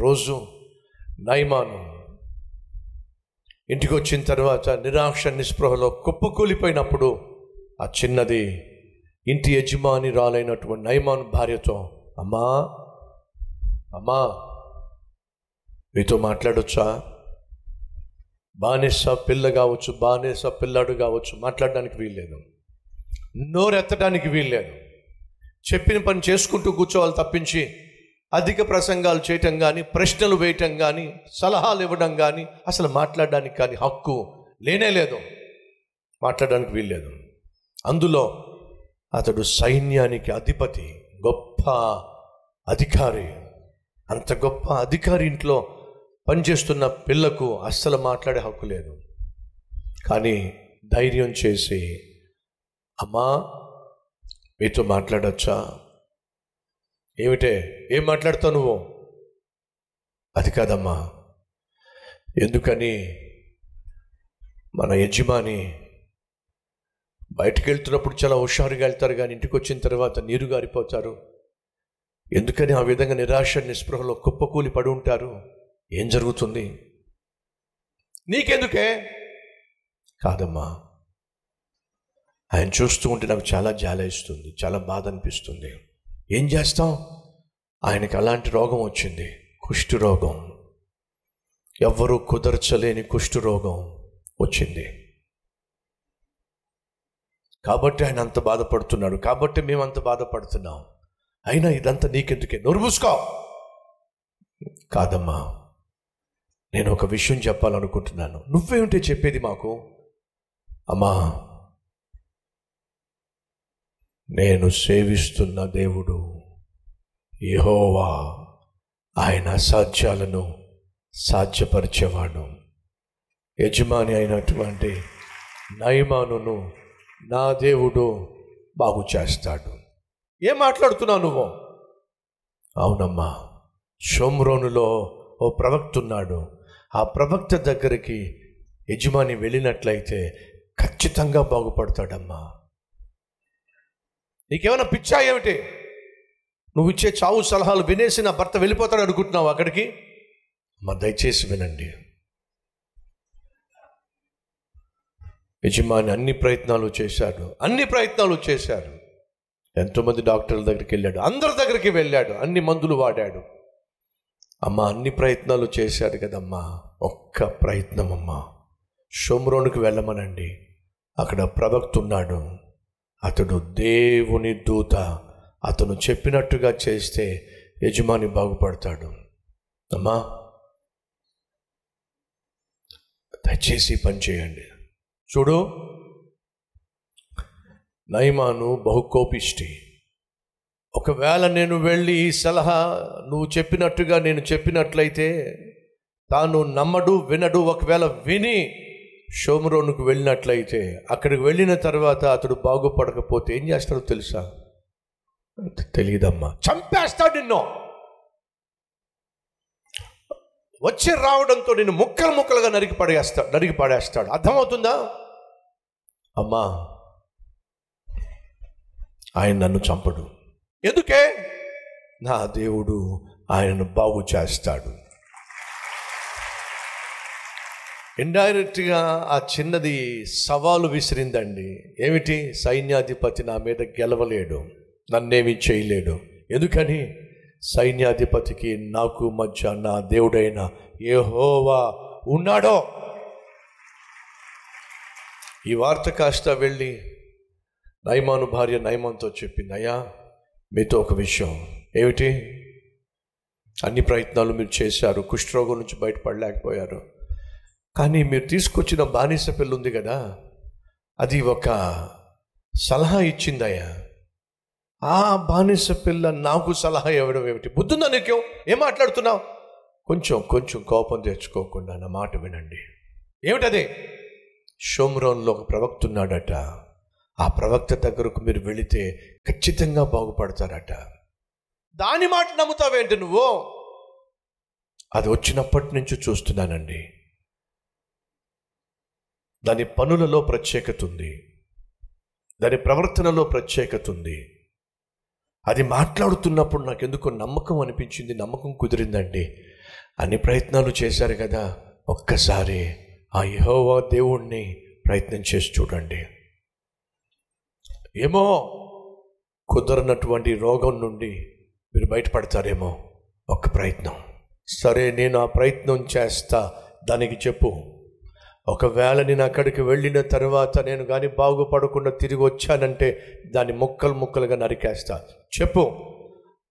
రోజు నైమాను ఇంటికి వచ్చిన తర్వాత నిరాక్ష నిస్పృహలో కుప్పకూలిపోయినప్పుడు ఆ చిన్నది ఇంటి యజమాని రాలైనటువంటి నైమాను భార్యతో అమ్మా అమ్మా మీతో మాట్లాడొచ్చా? బానిస పిల్ల కావచ్చు బానిస పిల్లాడు కావచ్చు మాట్లాడడానికి వీల్లేదు. నోరెత్తడానికి వీల్లేదు. చెప్పిన పని చేసుకుంటూ కూర్చోవాలి తప్పించి అధిక ప్రసంగాలు చేయటం కానీ ప్రశ్నలు వేయటం కానీ సలహాలు ఇవ్వడం కానీ అసలు మాట్లాడడానికి కానీ హక్కు లేనే లేదు. మాట్లాడడానికి వీల్లేదు అందులో అతడు సైన్యానికి అధిపతి గొప్ప అధికారి. అంత గొప్ప అధికారి ఇంట్లో పనిచేస్తున్న పిల్లకు అస్సలు మాట్లాడే హక్కు లేదు. కానీ ధైర్యం చేసి అమ్మా మీతో మాట్లాడచ్చా? ఏమిటే? ఏం మాట్లాడుతావు నువ్వు? అది కాదమ్మా. ఎందుకని? మన యజమాని బయటకు వెళ్తున్నప్పుడు చాలా హుషారుగా వెళ్తారు కానీ ఇంటికి వచ్చిన తర్వాత నీరు గారిపోతారు. ఎందుకని ఆ విధంగా నిరాశ నిస్పృహలో కుప్పకూలి పడి ఉంటారు? ఏం జరుగుతుంది? నీకెందుకే? కాదమ్మా. ఆయన చూస్తూ ఉంటే నాకు చాలా జాలేస్తుంది చాలా బాధ అనిపిస్తుంది. ఏం చేస్తాం? ఆయనకి అలాంటి రోగం వచ్చింది. కుష్టు రోగం. ఎవ్వరూ కుదర్చలేని కుష్టు రోగం వచ్చింది. కాబట్టి ఆయన అంత బాధపడుతున్నాడు. కాబట్టి మేము అంత బాధపడుతున్నాం. అయినా ఇదంతా నీకెందుకే? నోరు కాదమ్మా. నేను ఒక విషయం చెప్పాలనుకుంటున్నాను. నువ్వేమిటే చెప్పేది మాకు? అమ్మా నేను సేవిస్తున్న దేవుడు యహోవా. ఆయన అసాధ్యాలను సాధ్యపరిచేవాడు యజమాని అయినటువంటి నయమానును నా దేవుడు బాగు చేస్తాడు. ఏం మాట్లాడుతున్నావు నువ్వు? అవునమ్మా షోమ్రోనులో ఓ ప్రవక్త ఉన్నాడు. ఆ ప్రవక్త దగ్గరికి యజమాని వెళ్ళినట్లయితే ఖచ్చితంగా బాగుపడతాడమ్మా. నీకేమైనా పిచ్చా ఏమిటి? నువ్వు ఇచ్చే చావు సలహాలు వినేసి నా భర్త వెళ్ళిపోతాడు అనుకుంటున్నావు అక్కడికి? మా దయచేసి వినండి. యజమాని అన్ని ప్రయత్నాలు చేశాడు. అన్ని ప్రయత్నాలు చేశాడు. ఎంతోమంది డాక్టర్ల దగ్గరికి వెళ్ళాడు. అందరి దగ్గరికి వెళ్ళాడు. అన్ని మందులు వాడాడు. అమ్మ అన్ని ప్రయత్నాలు చేశాడు కదమ్మా. ఒక్క ప్రయత్నం అమ్మా షోమ్రోన్కి వెళ్ళమనండి. అక్కడ ప్రభక్తున్నాడు అతడు దేవుని దూత. అతను చెప్పినట్టుగా చేస్తే యజమాని బాగుపడతాడు. అమ్మా దయచేసి పని చేయండి. చూడు నయమాను బహుకోపిష్టి. ఒకవేళ నేను వెళ్ళి ఈ సలహా నువ్వు చెప్పినట్టుగా నేను చెప్పినట్లయితే తాను నమ్మడు వినడు ఒకవేళ విని షోమ్రోనుకు వెళ్ళినట్లయితే అక్కడికి వెళ్ళిన తర్వాత అతడు బాగుపడకపోతే ఏం చేస్తాడో తెలుసా? తెలియదమ్మా చంపేస్తాడు నిన్ను! వచ్చి రావడంతో నేను ముక్కలు ముక్కలుగా నరికి పడేస్తాడు నరికి పడేస్తాడు. అర్థమవుతుందా? అమ్మా ఆయన నన్ను చంపడు. ఎందుకే? నా దేవుడు ఆయనను బాగు చేస్తాడు. ఇండైరెక్ట్గా ఆ చిన్నది సవాలు విసిరిందండి. ఏమిటి? సైన్యాధిపతి నా మీద గెలవలేడు నన్నేమి చేయలేడు. ఎందుకని? సైన్యాధిపతికి నాకు మధ్య నా దేవుడైన ఏహోవా ఉన్నాడో. ఈ వార్త కాస్త వెళ్ళి నైమాను భార్య నైమాన్తో చెప్పింది అయ్యా మీతో ఒక విషయం. ఏమిటి? అన్ని ప్రయత్నాలు మీరు చేశారు కుష్ఠరోగం నుంచి బయటపడలేకపోయారు. కానీ మీరు తీసుకొచ్చిన బానిస పిల్ల ఉంది కదా అది ఒక సలహా ఇచ్చిందయ్యా. ఆ బానిస పిల్ల నాకు సలహా ఇవ్వడం ఏమిటి? బుద్ధుందా నీకు? ఏం మాట్లాడుతున్నావు? కొంచెం కొంచెం కోపం తెచ్చుకోకుండా నా మాట వినండి. ఏమిటది? షోమ్రోన్లో ఒక ప్రవక్త ఉన్నాడట. ఆ ప్రవక్త దగ్గరకు మీరు వెళితే ఖచ్చితంగా బాగుపడతారట. దాని మాట నమ్ముతావేంటి నువ్వు? అది వచ్చినప్పటి నుంచి చూస్తున్నానండి. దాని పనులలో ప్రత్యేకత ఉంది దాని ప్రవర్తనలో ప్రత్యేకత ఉంది అది మాట్లాడుతున్నప్పుడు నాకు ఎందుకో నమ్మకం అనిపించింది నమ్మకం కుదిరిందండి. అన్ని ప్రయత్నాలు చేశారు కదా ఒక్కసారి ఆ యహోవా దేవుణ్ణి ప్రయత్నం చేసి చూడండి. ఏమో కుదరనటువంటి రోగం నుండి మీరు బయటపడతారేమో ఒక ప్రయత్నం. సరే నేను ఆ ప్రయత్నం చేస్తా దానికి చెప్పు. ఒకవేళ నేను అక్కడికి వెళ్ళిన తర్వాత నేను కానీ బాగుపడకుండా తిరిగి వచ్చానంటే దాన్ని ముక్కలు ముక్కలుగా నరికేస్తా. చెప్పు.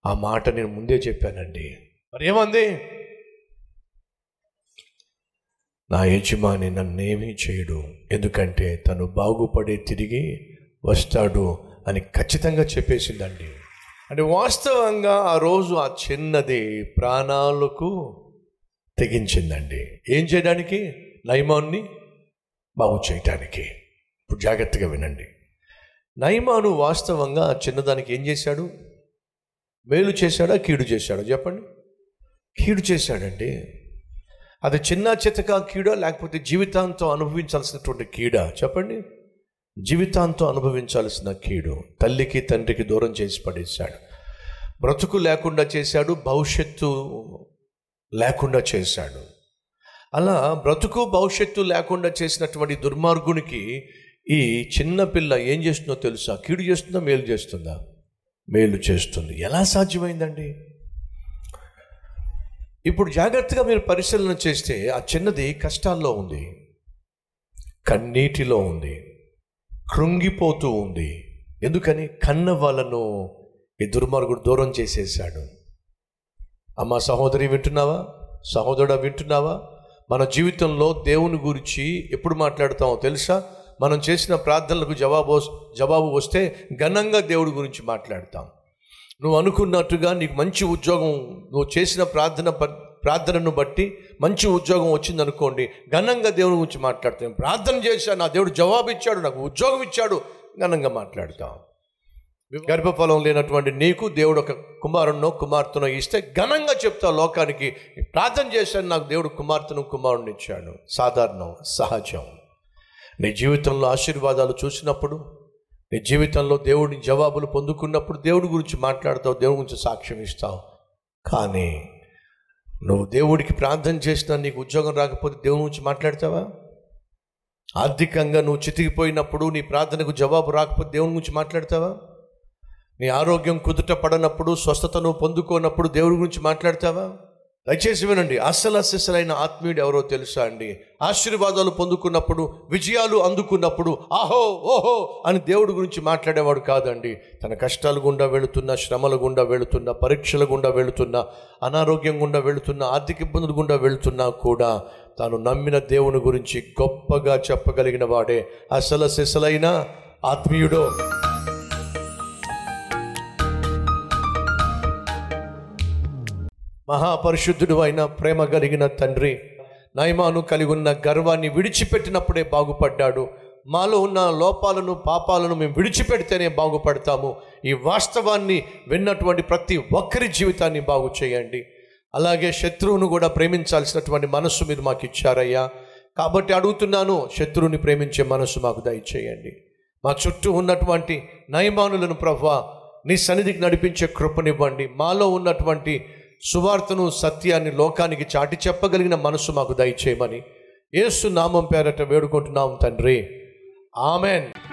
ఆ మాట నేను ముందే చెప్పానండి. మరి ఏమంది నా యజమాని నన్నేమీ చేయడు. ఎందుకంటే తను బాగుపడి తిరిగి వస్తాడు అని ఖచ్చితంగా చెప్పేసిందండి. అంటే వాస్తవంగా ఆ రోజు ఆ చిన్నది ప్రాణాలకు తెగించిందండి. ఏం చేయడానికి? నయమాన్ని బాగు చేయటానికి. ఇప్పుడు జాగ్రత్తగా వినండి. నైమాను వాస్తవంగా చిన్నదానికి ఏం చేశాడు? మేలు చేశాడా? కీడు చేశాడా? చెప్పండి. కీడు చేశాడండి అది చిన్న చితక కీడా లేకపోతే జీవితాంతం అనుభవించాల్సినటువంటి కీడా? చెప్పండి. జీవితాంతం అనుభవించాల్సిన కీడు. తల్లికి తండ్రికి దూరం చేసి పడేశాడు. బ్రతుకు లేకుండా చేశాడు భవిష్యత్తు లేకుండా చేశాడు. అలా బ్రతుకు భవిష్యత్తు లేకుండా చేసినటువంటి దుర్మార్గునికి ఈ చిన్న పిల్ల ఏం చేస్తుందో తెలుసా? కీడు చేస్తుందా? మేలు చేస్తుందా? మేలు చేస్తుంది. ఎలా సాధ్యమైందండి? ఇప్పుడు జాగ్రత్తగా మీరు పరిశీలన చేస్తే ఆ చిన్నది కష్టాల్లో ఉంది. కన్నీటిలో ఉంది. కృంగిపోతూ ఉంది. ఎందుకని? కన్న వాళ్ళను ఈ దుర్మార్గుడు దూరం చేసేసాడు అమ్మ సహోదరి వింటున్నావా? సహోదరుడు వింటున్నావా? మన జీవితంలో దేవుని గురించి ఎప్పుడు మాట్లాడతామో తెలుసా? మనం చేసిన ప్రార్థనలకు జవాబు జవాబు వస్తే ఘనంగా దేవుడి గురించి మాట్లాడతాం. నువ్వు అనుకున్నట్టుగా నీకు మంచి ఉద్యోగం నువ్వు చేసిన ప్రార్థన ప- ప్రార్థనను బట్టి మంచి ఉద్యోగం వచ్చింది అనుకోండి ఘనంగా దేవుని గురించి మాట్లాడతాం. ప్రార్థన చేశాను నా దేవుడు జవాబు ఇచ్చాడు నాకు ఉద్యోగం ఇచ్చాడు ఘనంగా మాట్లాడతాం. గర్భఫలం లేనటువంటి నీకు దేవుడు ఒక కుమారుణ్ణో కుమార్తెనో ఇస్తే ఘనంగా చెప్తా లోకానికి ప్రార్థన చేశాను నాకు దేవుడు కుమార్తెను కుమారుని ఇచ్చాడు. సాధారణం సహజం. నీ జీవితంలో ఆశీర్వాదాలు చూసినప్పుడు నీ జీవితంలో దేవుడిని జవాబులు పొందుకున్నప్పుడు దేవుడి గురించి మాట్లాడతావు దేవుడి గురించి సాక్ష్యం ఇస్తావు. కానీ నువ్వు దేవుడికి ప్రార్థన చేసినా నీకు ఉద్యోగం రాకపోతే దేవుడి గురించి మాట్లాడతావా? ఆర్థికంగా నువ్వు చితికిపోయినప్పుడు నీ ప్రార్థనకు జవాబు రాకపోతే దేవుని గురించి మాట్లాడతావా? నీ ఆరోగ్యం కుదుట పడనప్పుడు స్వస్థతను పొందుకోనప్పుడు దేవుడి గురించి మాట్లాడతావా? దయచేసి వినండి. అసలు ఆత్మీయుడు ఎవరో తెలుసా అండి? ఆశీర్వాదాలు పొందుకున్నప్పుడు విజయాలు అందుకున్నప్పుడు ఆహో ఓహో అని దేవుడి గురించి మాట్లాడేవాడు కాదండి. తన కష్టాలు గుండా వెళుతున్న శ్రమల గుండా వెళుతున్న పరీక్షల గుండా వెళుతున్న అనారోగ్యం గుండా వెళుతున్న ఆర్థిక ఇబ్బందుల గుండా వెళుతున్నా కూడా తాను నమ్మిన దేవుని గురించి గొప్పగా చెప్పగలిగిన వాడే అసలు ఆత్మీయుడో. మహాపరిశుద్ధుడు అయిన ప్రేమ కలిగిన తండ్రి నయమాను కలిగి ఉన్న గర్వాన్ని విడిచిపెట్టినప్పుడే బాగుపడ్డాడు. మాలో ఉన్న లోపాలను పాపాలను మేము విడిచిపెడితేనే బాగుపడతాము. ఈ వాస్తవాన్ని విన్నటువంటి ప్రతి ఒక్కరి జీవితాన్ని బాగు చేయండి. అలాగే శత్రువును కూడా ప్రేమించాల్సినటువంటి మనస్సు మీరు మాకు ఇచ్చారయ్యా. కాబట్టి అడుగుతున్నాను శత్రువుని ప్రేమించే మనస్సు మాకు దయచేయండి. మా చుట్టూ ఉన్నటువంటి నయమానులను ప్రభా నీ సన్నిధికి నడిపించే కృపనివ్వండి. మాలో ఉన్నటువంటి సువార్తను సత్యాన్ని లోకానికి చాటి చెప్పగలిగిన మనసు మాకు దయచేయమని ఏసు నామం పేరట వేడుకుంటున్నాం తండ్రి. ఆమెన్.